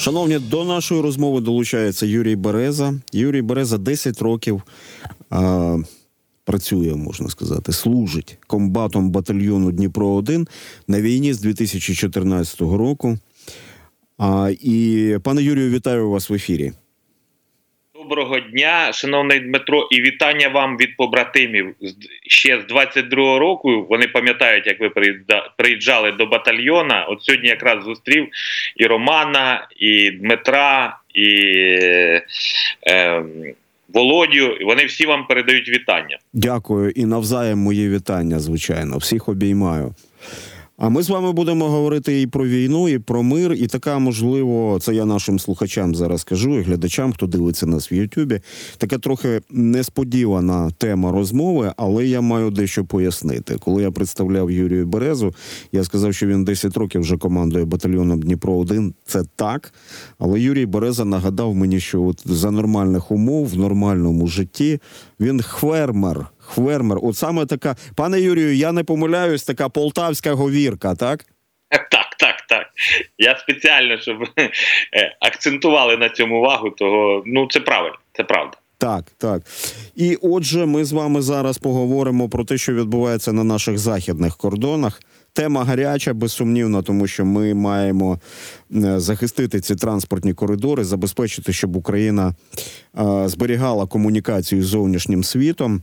Шановні, до нашої розмови долучається Юрій Береза. Юрій Береза 10 років а, працює, можна сказати, служить комбатом батальйону Дніпро 1 на війні з 2014 року. А, І пане Юрію, вітаю вас в ефірі. Доброго дня, шановний Дмитро, і вітання вам від побратимів. Ще з 22-го року вони пам'ятають, як ви приїжджали до батальйона. От сьогодні якраз зустрів і Романа, і Дмитра, і е, Володю. Вони всі вам передають вітання. Дякую і навзаєм мої вітання, звичайно. Всіх обіймаю. А ми з вами будемо говорити і про війну, і про мир. І така можливо, це я нашим слухачам зараз кажу, і глядачам, хто дивиться нас в Ютубі. Така трохи несподівана тема розмови, але я маю дещо пояснити. Коли я представляв Юрію Березу, я сказав, що він 10 років вже командує батальйоном Дніпро 1 Це так. Але Юрій Береза нагадав мені, що от за нормальних умов в нормальному житті він хвермер. Хвермер, от саме така, пане Юрію, я не помиляюсь, така полтавська говірка, так? Так, так, так. Я спеціально, щоб е, акцентували на цьому увагу, того ну це правильно, це правда. Так, так. І отже, ми з вами зараз поговоримо про те, що відбувається на наших західних кордонах. Тема гаряча, безсумнівно, тому що ми маємо е, захистити ці транспортні коридори, забезпечити, щоб Україна е, зберігала комунікацію з зовнішнім світом.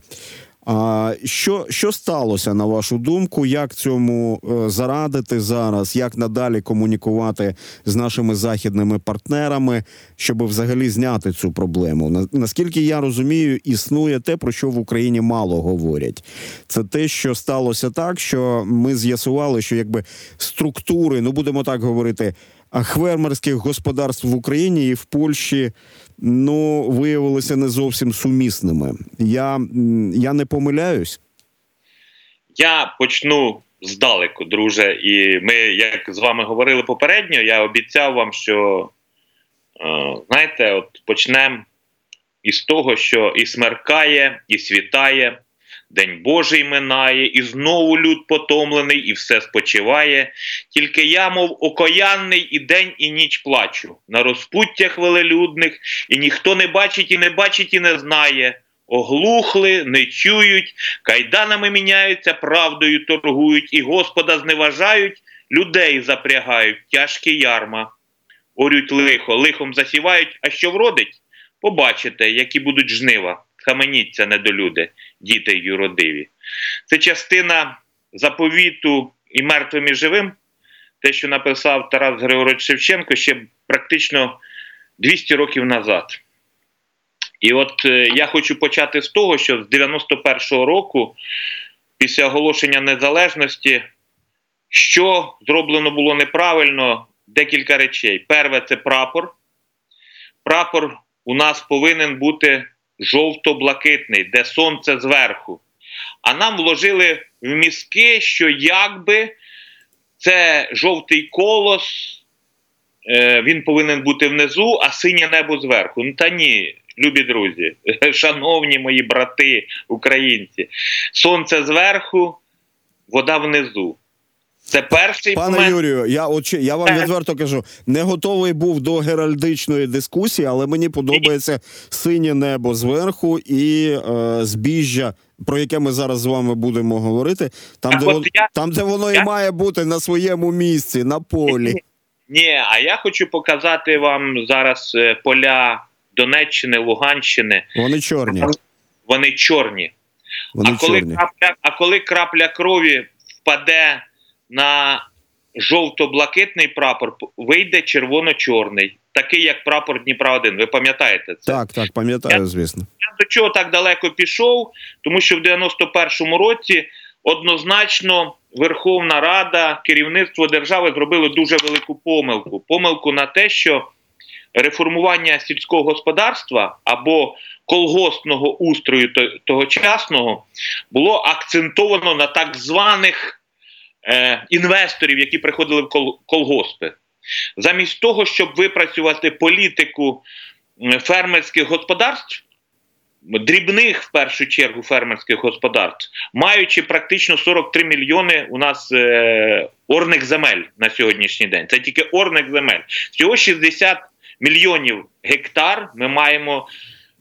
А що що сталося на вашу думку? Як цьому е, зарадити зараз? Як надалі комунікувати з нашими західними партнерами, щоб взагалі зняти цю проблему? Наскільки я розумію, існує те, про що в Україні мало говорять. Це те, що сталося так, що ми з'ясували, що якби структури, ну будемо так говорити, хвермерських господарств в Україні і в Польщі ну виявилися не зовсім сумісними. Я, Я не помиляюсь. Я почну здалеку, друже. І ми, як з вами говорили попередньо, я обіцяв вам, що е, знаєте, от почнемо із того, що і смеркає, і світає. День Божий минає, і знову люд потомлений, і все спочиває. Тільки я, мов окоянний, і день, і ніч плачу на розпуттях велелюдних, і ніхто не бачить, і не бачить, і не знає. Оглухли, не чують, кайданами міняються, правдою торгують, і Господа зневажають, людей запрягають, тяжкі ярма. Орють лихо, лихом засівають, а що вродить? Побачите, які будуть жнива. Схаменіться, недолюди, діти юродиві. Це частина заповіту і мертвим і живим, те, що написав Тарас Григорович Шевченко ще практично 200 років назад. І от е, я хочу почати з того, що з 91-го року, після оголошення незалежності, що зроблено було неправильно, декілька речей. Перше це прапор. Прапор у нас повинен бути жовто-блакитний, де сонце зверху. А нам вложили в мізки, що якби це жовтий колос, е, він повинен бути внизу, а синє небо зверху. Ну та ні, любі друзі, шановні мої брати, українці, сонце зверху, вода внизу. Це перший пане момент. Юрію. Я от, я вам відверто кажу, не готовий був до геральдичної дискусії, але мені подобається синє небо зверху і е, збіжжя, про яке ми зараз з вами будемо говорити. Там, де вон, я... там, де воно я... і має бути на своєму місці, на полі. Ні, а я хочу показати вам зараз е, поля Донеччини, Луганщини. Вони чорні. Вони чорні. Вони а коли чорні. крапля, а коли крапля крові впаде на жовто-блакитний прапор вийде червоно-чорний, такий як прапор Дніпра 1 Ви пам'ятаєте це? Так, так, пам'ятаю, звісно. Я до чого так далеко пішов, тому що в 91-му році однозначно Верховна Рада, керівництво держави зробили дуже велику помилку. Помилку на те, що реформування сільського господарства або колгоспного устрою тогочасного було акцентовано на так званих е, інвесторів, які приходили в кол колгоспи. Замість того, щоб випрацювати політику фермерських господарств, дрібних в першу чергу фермерських господарств, маючи практично 43 мільйони у нас е, орних земель на сьогоднішній день. Це тільки орних земель. Всього 60 мільйонів гектар ми маємо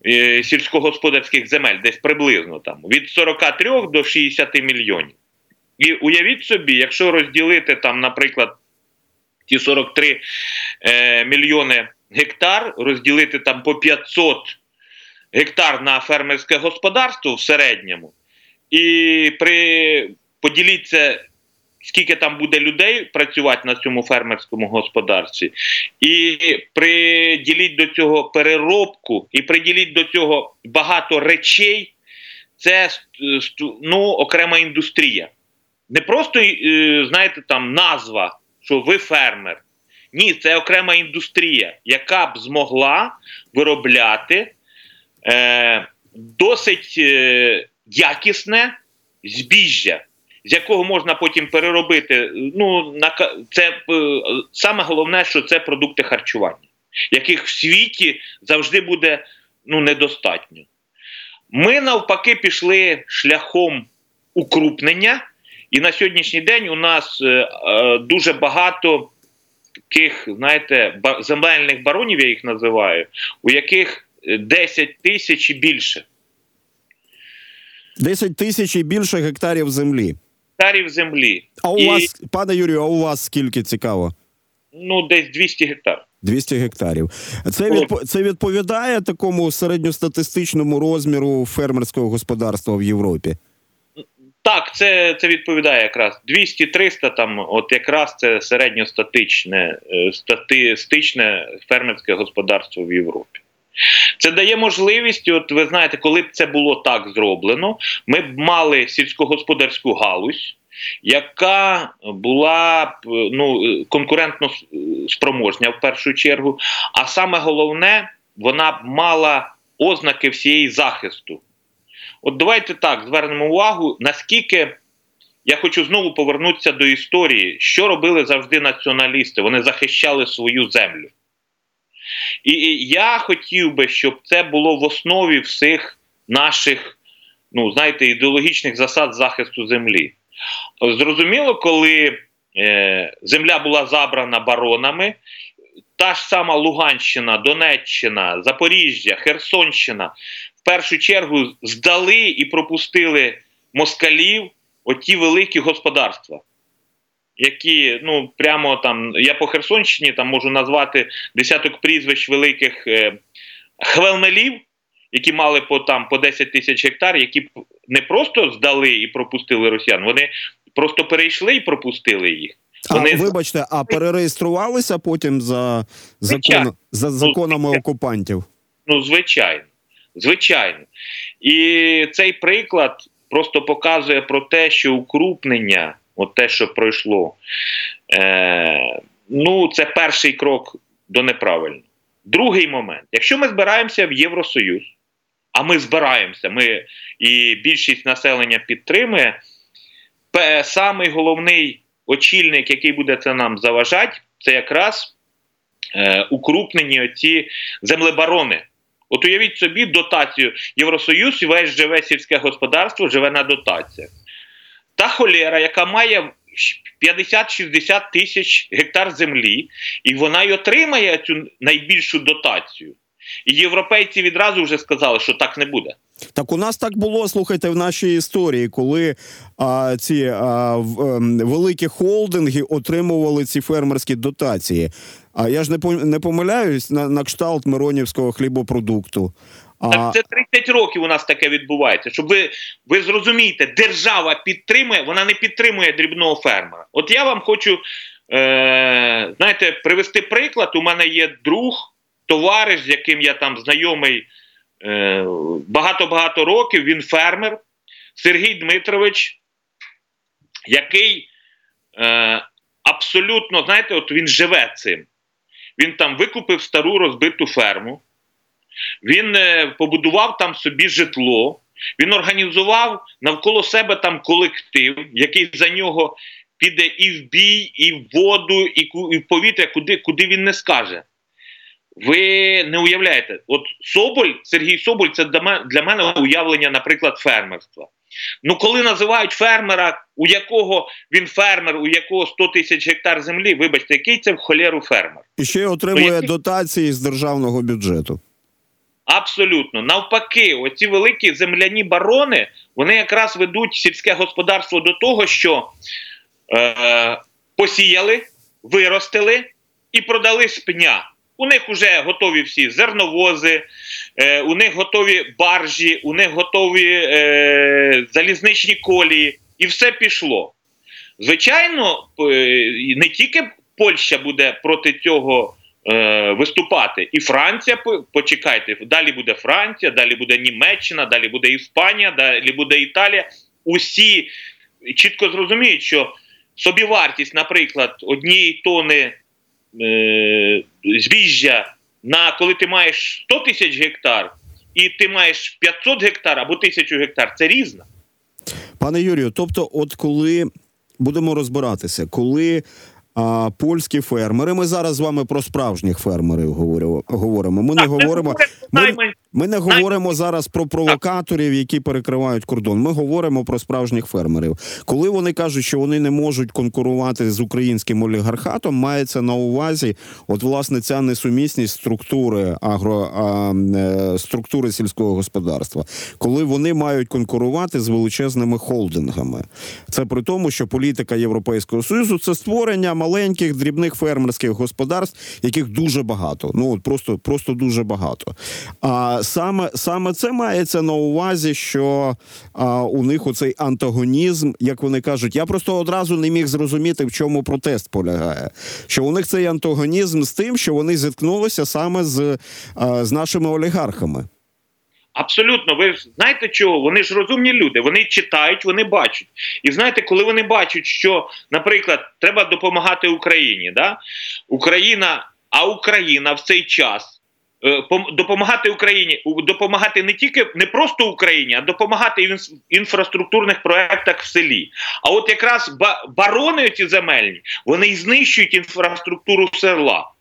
е, сільськогосподарських земель, десь приблизно там від 43 до 60 мільйонів. І уявіть собі, якщо розділити там, наприклад, ті 43 е, мільйони гектар, розділити там по 500 гектар на фермерське господарство в середньому, і при поділіться, скільки там буде людей працювати на цьому фермерському господарстві, і приділіть до цього переробку, і приділіть до цього багато речей, це ну, окрема індустрія. Не просто, е, знаєте, там назва, що ви фермер. Ні, це окрема індустрія, яка б змогла виробляти е, досить е, якісне збіжжя, з якого можна потім переробити. Ну, на, це е, Саме головне, що це продукти харчування, яких в світі завжди буде ну, недостатньо. Ми навпаки пішли шляхом укрупнення. І на сьогоднішній день у нас е, е, дуже багато таких, знаєте, земельних баронів, я їх називаю, у яких 10 тисяч і більше. 10 тисяч і більше гектарів землі. Гектарів землі. А у і... вас, пане Юрію, а у вас скільки цікаво? Ну, десь 200 гектарів. 200 гектарів. Це відп... це відповідає такому середньостатистичному розміру фермерського господарства в Європі. Так, це це відповідає якраз 200-300, там, от якраз це середньостатичне е, статистичне фермерське господарство в Європі. Це дає можливість, от ви знаєте, коли б це було так зроблено, ми б мали сільськогосподарську галузь, яка була б ну, конкурентно спроможня в першу чергу. А саме головне, вона б мала ознаки всієї захисту. От давайте так звернемо увагу, наскільки я хочу знову повернутися до історії, що робили завжди націоналісти. Вони захищали свою землю. І, і я хотів би, щоб це було в основі всіх наших, ну, знаєте, ідеологічних засад захисту землі. Зрозуміло, коли е, земля була забрана баронами, та ж сама Луганщина, Донеччина, Запоріжжя, Херсонщина першу чергу здали і пропустили москалів оті великі господарства. Які, ну, прямо там, я по Херсонщині там можу назвати десяток прізвищ великих е, хвелмелів, які мали по там по 10 тисяч гектар, які не просто здали і пропустили росіян, вони просто перейшли і пропустили їх. Вони... А, Вибачте, а перереєструвалися потім за закон, за законами ну, окупантів? Ну, звичайно. Звичайно. І цей приклад просто показує про те, що укрупнення, от те, що пройшло, е, ну, це перший крок до неправильного. Другий момент: якщо ми збираємося в Євросоюз, а ми збираємося, ми і більшість населення підтримує, самий головний очільник, який буде це нам заважати, це якраз е, укрупнені оці землебарони. От уявіть собі дотацію Євросоюз весь живе сільське господарство живе на дотаціях. Та холера, яка має 50-60 тисяч гектар землі, і вона й отримає цю найбільшу дотацію. І європейці відразу вже сказали, що так не буде. Так у нас так було, слухайте, в нашій історії, коли а, ці а, в, а, ем, великі холдинги отримували ці фермерські дотації. А я ж не не помиляюсь на на кшталт Миронівського хлібопродукту. А... Так це 30 років у нас таке відбувається. Щоб ви ви зрозумієте, держава підтримує, вона не підтримує дрібного фермера. От я вам хочу е, знаєте, привести приклад. У мене є друг, товариш, з яким я там знайомий багато-багато років. Він фермер Сергій Дмитрович, який е, абсолютно, знаєте, от він живе цим. Він там викупив стару розбиту ферму, він е, побудував там собі житло, він організував навколо себе там колектив, який за нього піде і в бій, і в воду, і в повітря, куди, куди він не скаже. Ви не уявляєте, от Соболь, Сергій Соболь, це для мене уявлення, наприклад, фермерства. Ну, коли називають фермера, у якого він фермер, у якого 100 тисяч гектар землі, вибачте, який це в холєру фермер? І ще й отримує ну, дотації з державного бюджету. Абсолютно, навпаки, оці великі земляні барони вони якраз ведуть сільське господарство до того, що е, посіяли, виростили і продали з пня. У них вже готові всі зерновози, е, у них готові баржі, у них готові е, залізничні колії, і все пішло. Звичайно, е, не тільки Польща буде проти цього виступати, і Франція почекайте, далі буде Франція, далі буде Німеччина, далі буде Іспанія, далі буде Італія. Усі чітко зрозуміють, що собівартість, наприклад, однієї тони е, збіжжя на коли ти маєш 100 тисяч гектар, і ти маєш 500 гектар або 1000 гектар, це різна. Пане Юрію, тобто, от коли будемо розбиратися, коли а, польські фермери, ми зараз з вами про справжніх фермерів говоримо. Ми так, не говоримо. Ми, ми не говоримо зараз про провокаторів, які перекривають кордон. Ми говоримо про справжніх фермерів. Коли вони кажуть, що вони не можуть конкурувати з українським олігархатом, мається на увазі, от власне ця несумісність структури агро а, е, структури сільського господарства, коли вони мають конкурувати з величезними холдингами. Це при тому, що політика Європейського союзу це створення маленьких дрібних фермерських господарств, яких дуже багато. Ну от просто, просто дуже багато. А саме саме це мається на увазі, що а, у них оцей антагонізм, як вони кажуть, я просто одразу не міг зрозуміти, в чому протест полягає. Що у них цей антагонізм з тим, що вони зіткнулися саме з, а, з нашими олігархами. Абсолютно, ви ж знаєте чого? Вони ж розумні люди, вони читають, вони бачать. І знаєте, коли вони бачать, що, наприклад, треба допомагати Україні, да? Україна, а Україна в цей час допомагати Україні, допомагати не тільки не просто Україні, а допомагати в інфраструктурних проектах в селі. А от якраз барони ці земельні вони знищують інфраструктуру села.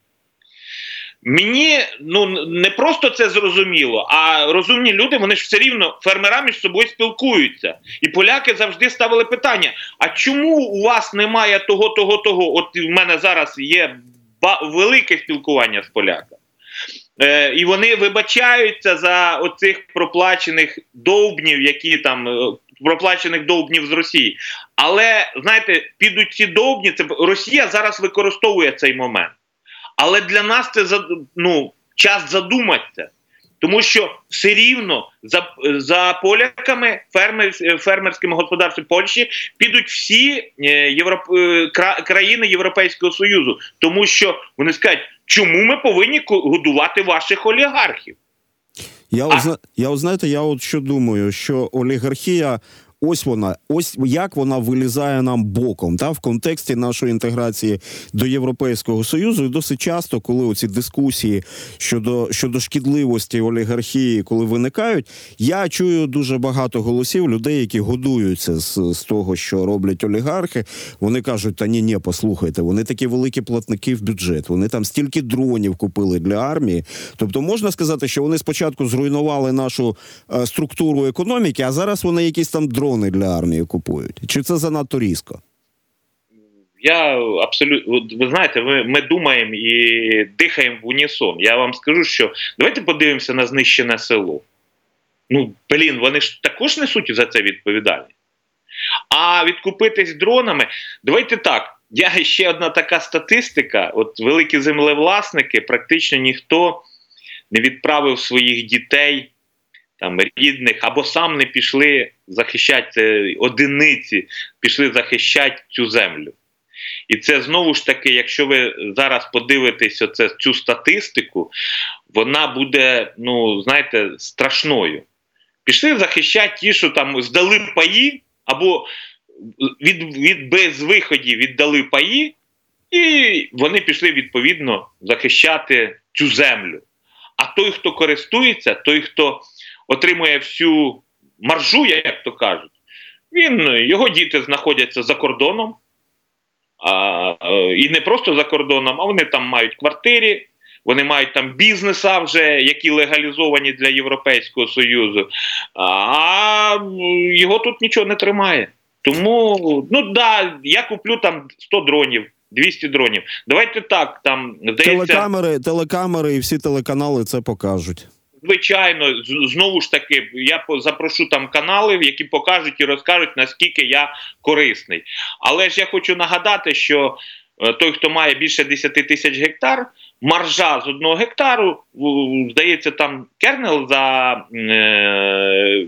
Мені ну не просто це зрозуміло, а розумні люди вони ж все рівно фермера між собою спілкуються. І поляки завжди ставили питання: а чому у вас немає того, того, того? От в мене зараз є велике спілкування з поляками. Е, І вони вибачаються за оцих проплачених довбнів, які там е, проплачених довбнів з Росії. Але знаєте, підуть ці довбні, це Росія зараз використовує цей момент. Але для нас це ну, час задуматися. Тому що все рівно за за поляками, фермер, фермерськими господарствами Польщі підуть всі е, європ, е, країни Європейського Союзу, тому що вони скажуть, чому ми повинні годувати ваших олігархів. Я а... я знаєте, я от що думаю, що олігархія ось вона, ось як вона вилізає нам боком, та в контексті нашої інтеграції до Європейського союзу. І досить часто, коли оці дискусії щодо щодо шкідливості олігархії, коли виникають, я чую дуже багато голосів людей, які годуються з, з того, що роблять олігархи. Вони кажуть: та ні, ні, послухайте, вони такі великі платники в бюджет. Вони там стільки дронів купили для армії. Тобто, можна сказати, що вони спочатку зруйнували нашу е, структуру економіки, а зараз вони якісь там дрони дрони для армії купують? Чи це занадто різко? Я абсолютно ви знаєте, ми, ми думаємо і дихаємо в унісон. Я вам скажу, що давайте подивимося на знищене село. Ну, блін, вони ж також несуть за це відповідальність. А відкупитись дронами, давайте так. Я ще одна така статистика: от великі землевласники, практично ніхто не відправив своїх дітей там рідних, або сам не пішли захищати одиниці, пішли захищати цю землю. І це знову ж таки, якщо ви зараз подивитесь оце, цю статистику, вона буде, ну, знаєте, страшною. Пішли захищати ті, що там здали паї, або від від безвиходів віддали паї, і вони пішли відповідно захищати цю землю. А той, хто користується, той, хто отримує всю маржу, як то кажуть, він його діти знаходяться за кордоном. А, І не просто за кордоном, а вони там мають квартири, Вони мають там бізнеса вже, які легалізовані для Європейського Союзу, а його тут нічого не тримає. Тому, ну да, я куплю там 100 дронів, 200 дронів. Давайте так, там здається, Телекамери, телекамери і всі телеканали це покажуть. Звичайно, знову ж таки, я запрошу там канали, які покажуть і розкажуть, наскільки я корисний. Але ж я хочу нагадати, що е, той, хто має більше 10 тисяч гектар, маржа з одного гектару, здається, там кернел за. Е,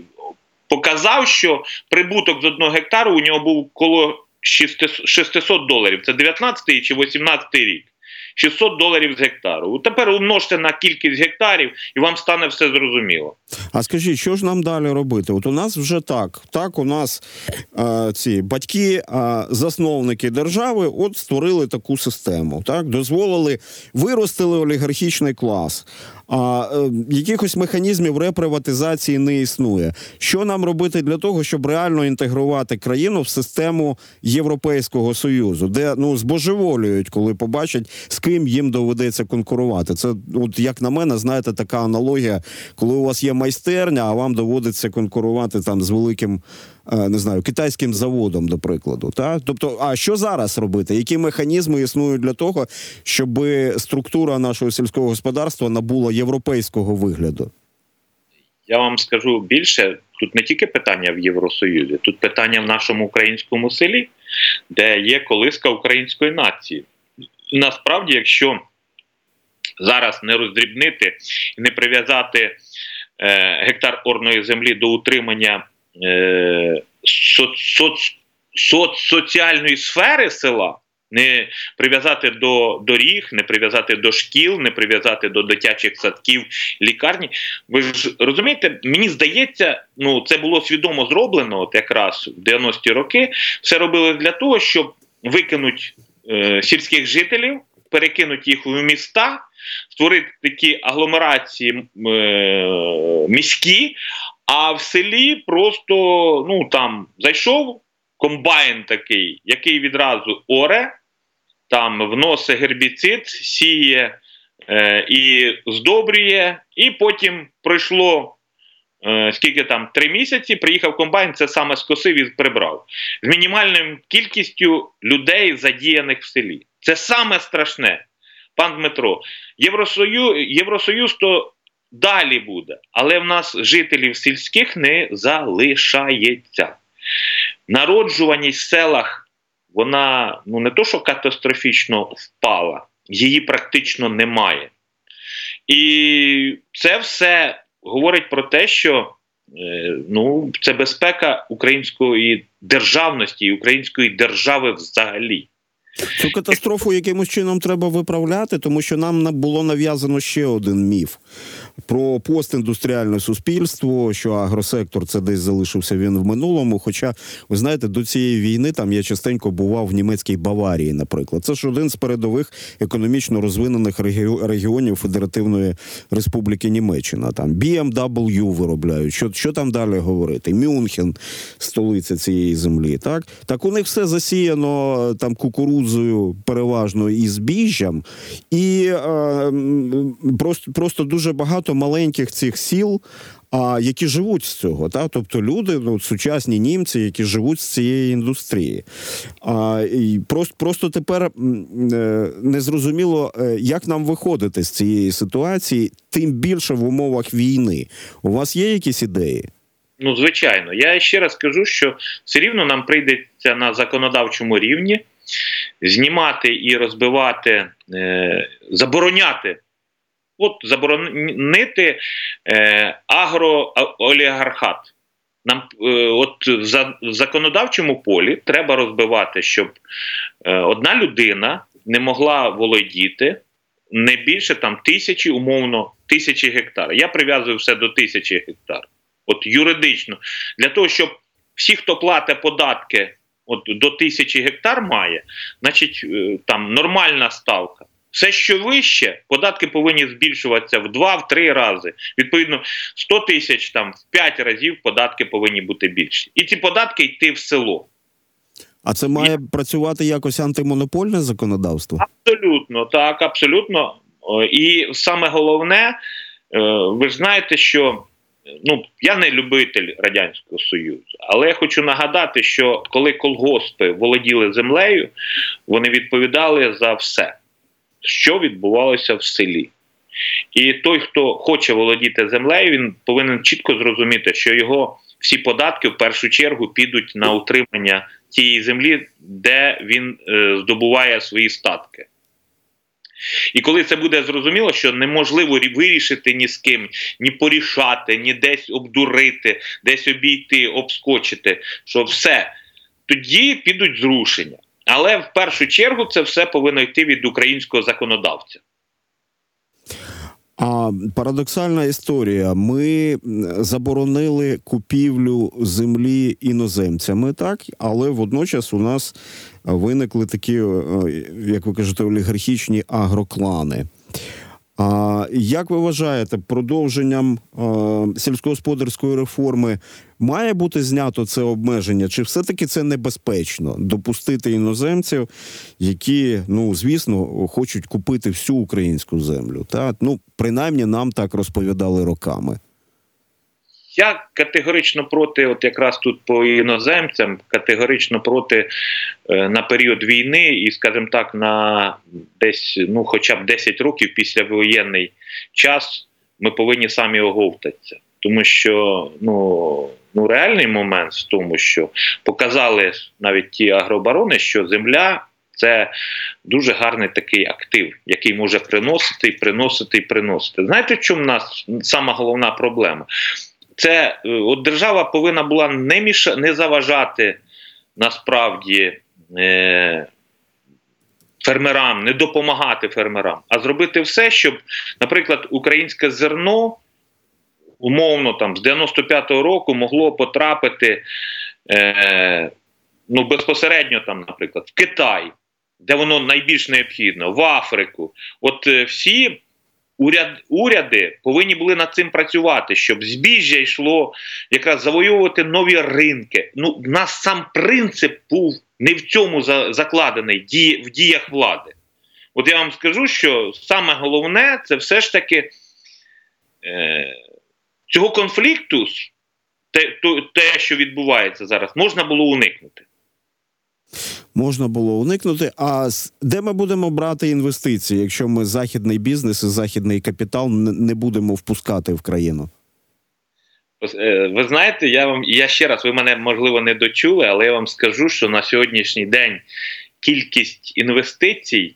показав, що прибуток з одного гектару у нього був коло 600 600 доларів. Це 19 чи 18 рік. 600 доларів з гектару. Тепер умножте на кількість гектарів, і вам стане все зрозуміло. А скажіть, що ж нам далі робити? От у нас вже так. Так, у нас е, ці батьки, е, засновники держави, от створили таку систему. Так, дозволили, виростили олігархічний клас. А е, якихось механізмів реприватизації не існує. Що нам робити для того, щоб реально інтегрувати країну в систему Європейського союзу, де ну збожеволюють, коли побачать, з ким їм доведеться конкурувати? Це, от як на мене, знаєте, така аналогія, коли у вас є майстерня, а вам доводиться конкурувати там з великим. Е, Не знаю, китайським заводом, до прикладу, так тобто, а що зараз робити? Які механізми існують для того, щоб структура нашого сільського господарства набула європейського вигляду? Я вам скажу більше: тут не тільки питання в Євросоюзі, тут питання в нашому українському селі, де є колиска української нації. Насправді, якщо зараз не роздрібнити і не прив'язати е, гектар орної землі до утримання е, соц, соц, соціальної сфери села, не прив'язати до доріг, не прив'язати до шкіл, не прив'язати до дитячих садків, лікарні. Ви ж розумієте, мені здається, ну це було свідомо зроблено, от якраз в 90-ті роки. Все робили для того, щоб викинути е, сільських жителів, перекинути їх в міста, створити такі агломерації е, міські, а в селі просто ну там зайшов комбайн такий, який відразу оре, там вносить гербіцид, сіє е, і здобрює, і потім пройшло. е, Скільки там три місяці приїхав комбайн, це саме скосив і прибрав з мінімальною кількістю людей, задіяних в селі. Це саме страшне, пан Дмитро. Євросоюз, Євросоюз то далі буде, але в нас жителів сільських не залишається. Народжуваність в селах, вона ну не то, що катастрофічно впала, її практично немає. І це все говорить про те, що е, ну, це безпека української державності і української держави взагалі. Цю катастрофу якимось чином треба виправляти, тому що нам було нав'язано ще один міф про постіндустріальне суспільство, що агросектор це десь залишився він в минулому. Хоча, ви знаєте, до цієї війни там я частенько бував в німецькій Баварії, наприклад. Це ж один з передових економічно розвинених регіонів Федеративної Республіки Німеччина. Там BMW виробляють. Що, що там далі говорити? Мюнхен, столиця цієї землі. Так, так у них все засіяно там кукурудзою, переважно і збіжжям, і е, просто, просто дуже багато маленьких цих сіл. А які живуть з цього, та тобто люди, ну сучасні німці, які живуть з цієї індустрії. А і просто, просто тепер е, незрозуміло, е, як нам виходити з цієї ситуації, тим більше в умовах війни. У вас є якісь ідеї? Ну, звичайно, я ще раз кажу, що все рівно нам прийдеться на законодавчому рівні знімати і розбивати, е, забороняти. От заборонити е, агроолігархат. Нам е, от за, в законодавчому полі треба розбивати, щоб е, одна людина не могла володіти не більше там тисячі, умовно, тисячі гектар. Я прив'язую все до тисячі гектар. От юридично, для того, щоб всі, хто платить податки, от до тисячі гектар має, значить е, там нормальна ставка. Все, що вище, податки повинні збільшуватися в 2-3 рази. Відповідно, 100 тисяч там в 5 разів податки повинні бути більші. І ці податки йти в село. А це має працювати якось антимонопольне законодавство? Абсолютно, так, абсолютно. І саме головне, е, ви ж знаєте, що ну я не любитель радянського союзу, але я хочу нагадати, що коли колгоспи володіли землею, вони відповідали за все, що відбувалося в селі. І той, хто хоче володіти землею, він повинен чітко зрозуміти, що його всі податки в першу чергу підуть на утримання тієї землі, де він е, здобуває свої статки. І коли це буде зрозуміло, що неможливо вирішити ні з ким, ні порішати, ні десь обдурити, десь обійти, обскочити, що все, тоді підуть зрушення. Але в першу чергу це все повинно йти від українського законодавця. А парадоксальна історія. Ми заборонили купівлю землі іноземцями, так але водночас у нас виникли такі, е, як ви кажете, олігархічні агроклани. А як ви вважаєте, продовженням е, сільськогосподарської реформи має бути знято це обмеження? Чи все-таки це небезпечно допустити іноземців, які, ну звісно, хочуть купити всю українську землю? Та ну принаймні нам так розповідали роками. Я категорично проти, от якраз тут по іноземцям, категорично проти е, на період війни, і, скажімо так, на десь ну, хоча б 10 років після воєнний час ми повинні самі оговтатися. Тому що ну, ну реальний момент в тому, що показали навіть ті агробарони, що земля це дуже гарний такий актив, який може приносити і приносити і приносити. Знаєте, в чому в нас сама головна проблема? Це е, от держава повинна була не міша, не заважати насправді е, фермерам, не допомагати фермерам, а зробити все, щоб, наприклад, українське зерно умовно там з 95-го року могло потрапити е, ну, безпосередньо там, наприклад, в Китай, де воно найбільш необхідно, в Африку. От е, всі уряд, уряди повинні були над цим працювати, щоб збіжжя йшло якраз завоювати нові ринки. Ну, в нас сам принцип був не в цьому за, закладений дії, в діях влади. От я вам скажу, що саме головне це все ж таки е, цього конфлікту, те, то, те, що відбувається зараз, можна було уникнути. Можна було уникнути. А де ми будемо брати інвестиції, якщо ми західний бізнес і західний капітал не будемо впускати в країну? Е, Ви знаєте, я вам я ще раз, ви мене можливо не дочули, але я вам скажу, що на сьогоднішній день кількість інвестицій е,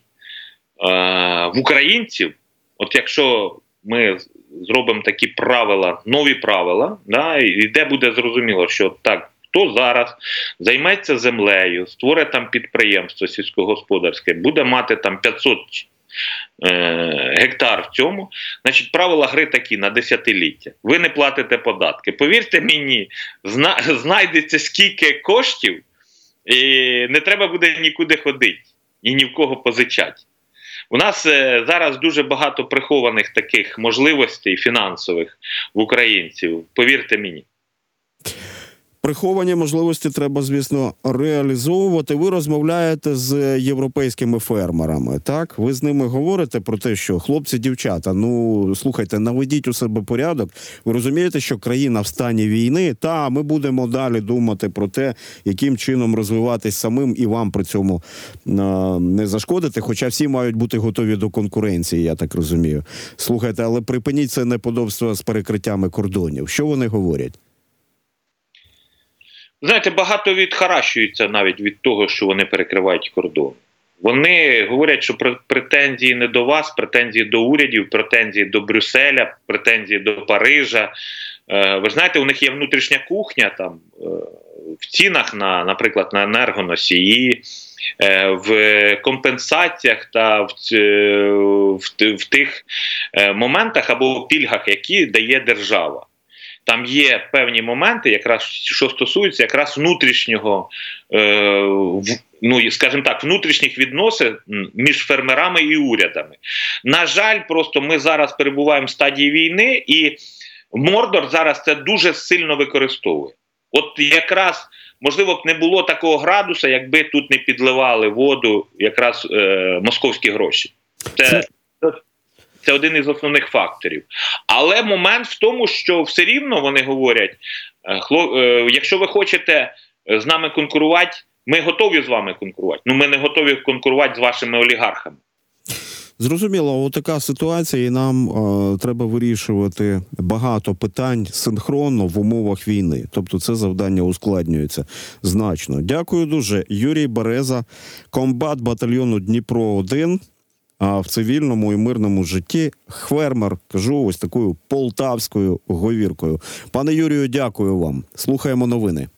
в українців, от якщо ми зробимо такі правила, нові правила, да, і де буде зрозуміло, що так. Хто зараз займеться землею, створить там підприємство сільськогосподарське, буде мати там 500 е, гектар в цьому, значить правила гри такі на десятиліття. Ви не платите податки. Повірте мені, зна, знайдеться скільки коштів, і не треба буде нікуди ходити і ні в кого позичати. У нас е, зараз дуже багато прихованих таких можливостей фінансових в українців. Повірте мені. Приховані можливості треба, звісно, реалізовувати. Ви розмовляєте з європейськими фермерами. Так, ви з ними говорите про те, що хлопці, дівчата, ну слухайте, наведіть у себе порядок. Ви розумієте, що країна в стані війни, та ми будемо далі думати про те, яким чином розвиватись самим і вам при цьому не зашкодити. Хоча всі мають бути готові до конкуренції, я так розумію. Слухайте, але припиніть це неподобство з перекриттями кордонів. Що вони говорять? Знаєте, багато відхаращується навіть від того, що вони перекривають кордон. Вони говорять, що пр- претензії не до вас, претензії до урядів, претензії до Брюсселя, претензії до Парижа. Е, ви знаєте, у них є внутрішня кухня там е, в цінах на, наприклад, на енергоносії, е, в компенсаціях та в, в, в тих моментах або пільгах, які дає держава. Там є певні моменти, якраз що стосуються якраз внутрішнього, е, в- ну скажімо так, внутрішніх відносин між фермерами і урядами. На жаль, просто ми зараз перебуваємо в стадії війни, і Мордор зараз це дуже сильно використовує. От якраз можливо б не було такого градуса, якби тут не підливали воду якраз е, московські гроші. Це, Це- один із основних факторів. Але момент в тому, що все рівно вони говорять: е, е, якщо ви хочете е, з нами конкурувати, ми готові з вами конкурувати. Ну ми не готові конкурувати з вашими олігархами. Зрозуміло, така ситуація, і нам е, треба вирішувати багато питань синхронно в умовах війни. Тобто, це завдання ускладнюється значно. Дякую дуже. Юрій Береза, комбат батальйону Дніпро 1 а в цивільному і мирному житті хвермер, кажу ось такою полтавською говіркою. Пане Юрію, дякую вам. Слухаємо новини.